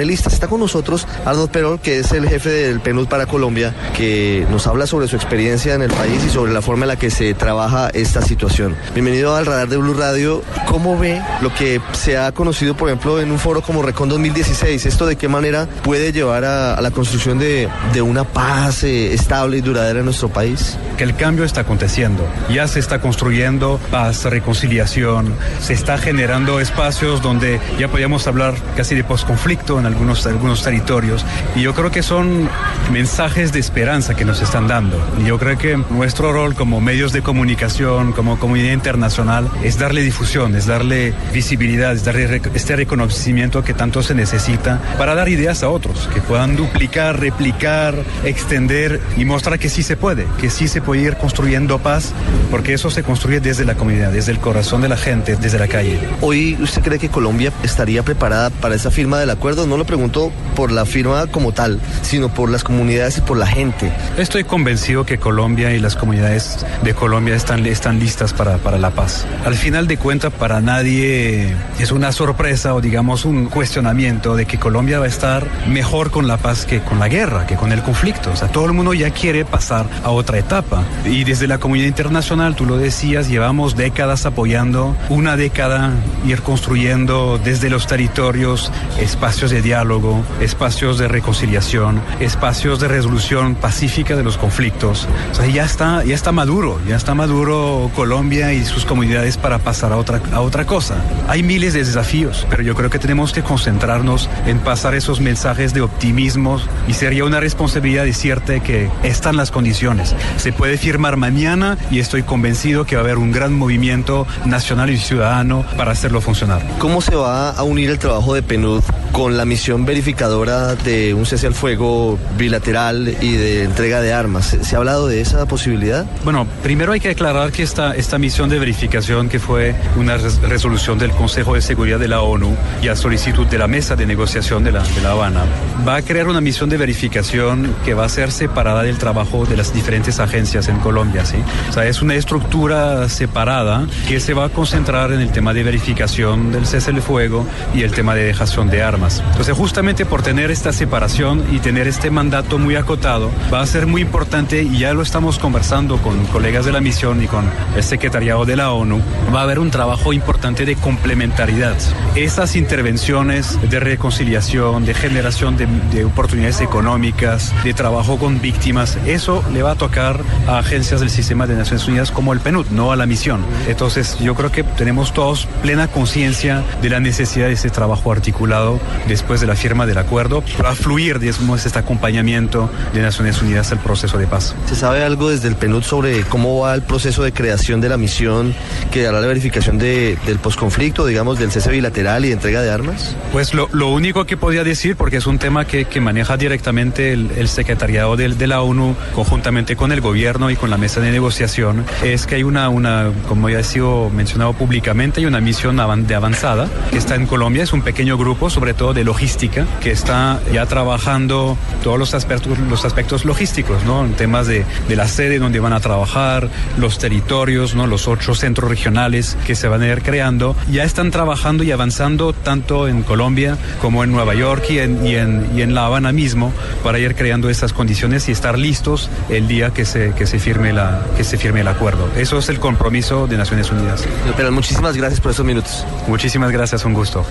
Está con nosotros Arnold Perol, que es el jefe del PNUD para Colombia, que nos habla sobre su experiencia en el país y sobre la forma en la que se trabaja esta situación. Bienvenido al radar de Blue Radio. ¿Cómo ve lo que se ha conocido, por ejemplo, en un foro como Recon 2016? ¿Esto de qué manera puede llevar a, la construcción de, una paz eh, estable y duradera en nuestro país? Que el cambio está aconteciendo. Ya se está construyendo paz, reconciliación, se está generando espacios donde ya podríamos hablar casi de posconflicto en algunos, algunos territorios. Y yo creo que son mensajes de esperanza que nos están dando. Y yo creo que nuestro rol como medios de comunicación, como comunidad internacional, es darle difusión, es darle visibilidad, es darle este reconocimiento que tanto se necesita para dar ideas a otros, que puedan duplicar, replicar, extender y mostrar que sí se puede, que sí se puede ir construyendo paz, porque eso se construye desde la comunidad, desde el corazón de la gente, desde la calle. Hoy, ¿usted cree que Colombia estaría preparada para esa firma del acuerdo? No lo pregunto por la firma como tal, sino por las comunidades y por la gente. Estoy convencido que Colombia y las comunidades de Colombia están, están listas para, para la paz. Al final de cuentas, para nadie es una sorpresa o digamos un cuestionamiento de que Colombia va a estar mejor con la paz que con la guerra, que con el conflicto. O sea, todo el mundo ya quiere pasar a otra etapa. Y desde la comunidad internacional, tú lo decías, llevamos décadas apoyando, una década ir construyendo desde los territorios espacios de diálogo, espacios de reconciliación, espacios de resolución pacífica de los conflictos. O sea, ya está, ya está maduro, ya está maduro Colombia y sus comunidades para pasar a otra, a otra cosa. Hay miles de desafíos, pero yo creo que tenemos que concentrarnos en pasar esos mensajes de optimismo y sería una responsabilidad decirte que están las condiciones. Se puede firmar mañana y estoy convencido que va a haber un gran movimiento nacional y ciudadano para hacerlo funcionar. ¿Cómo se va a unir el trabajo de PNUD con la misión verificadora de un cese al fuego bilateral y de entrega de armas. ¿Se ha hablado de esa posibilidad? Bueno, primero hay que aclarar que esta, esta misión de verificación, que fue una resolución del Consejo de Seguridad de la ONU y a solicitud de la mesa de negociación de la, de la Habana, va a crear una misión de verificación que va a ser separada del trabajo de las diferentes agencias en Colombia. ¿sí? O sea, es una estructura separada que se va a concentrar en el tema de verificación del cese al fuego y el tema de dejación de armas. Entonces, justamente por tener esta separación y tener este mandato muy acotado, va a ser muy importante, y ya lo estamos conversando con colegas de la misión y con el secretariado de la ONU, va a haber un trabajo importante de complementariedad. Esas intervenciones de reconciliación, de generación de, de oportunidades económicas, de trabajo con víctimas, eso le va a tocar a agencias del sistema de Naciones Unidas como el PNUD, no a la misión. Entonces, yo creo que tenemos todos plena conciencia de la necesidad de ese trabajo articulado de la firma del acuerdo, a fluir, digamos, este acompañamiento de Naciones Unidas al proceso de paz. ¿Se sabe algo desde el PNUD sobre cómo va el proceso de creación de la misión que hará la verificación de, del posconflicto, digamos, del cese bilateral y de entrega de armas? Pues lo, lo único que podía decir, porque es un tema que, que maneja directamente el, el secretariado de, de, la ONU conjuntamente con el gobierno y con la mesa de negociación, es que hay una, una como ya ha sido mencionado públicamente, hay una misión de avanzada que está en Colombia, es un pequeño grupo, sobre todo de logística, que está ya trabajando todos los aspectos, los aspectos logísticos, ¿no? En temas de, de la sede donde van a trabajar, los territorios, ¿no? Los ocho centros regionales que se van a ir creando, ya están trabajando y avanzando tanto en Colombia como en Nueva York y en, y en, y en La Habana mismo para ir creando esas condiciones y estar listos el día que se, que se, firme, la, que se firme el acuerdo. Eso es el compromiso de Naciones Unidas. Pero muchísimas gracias por estos minutos. Muchísimas gracias, un gusto.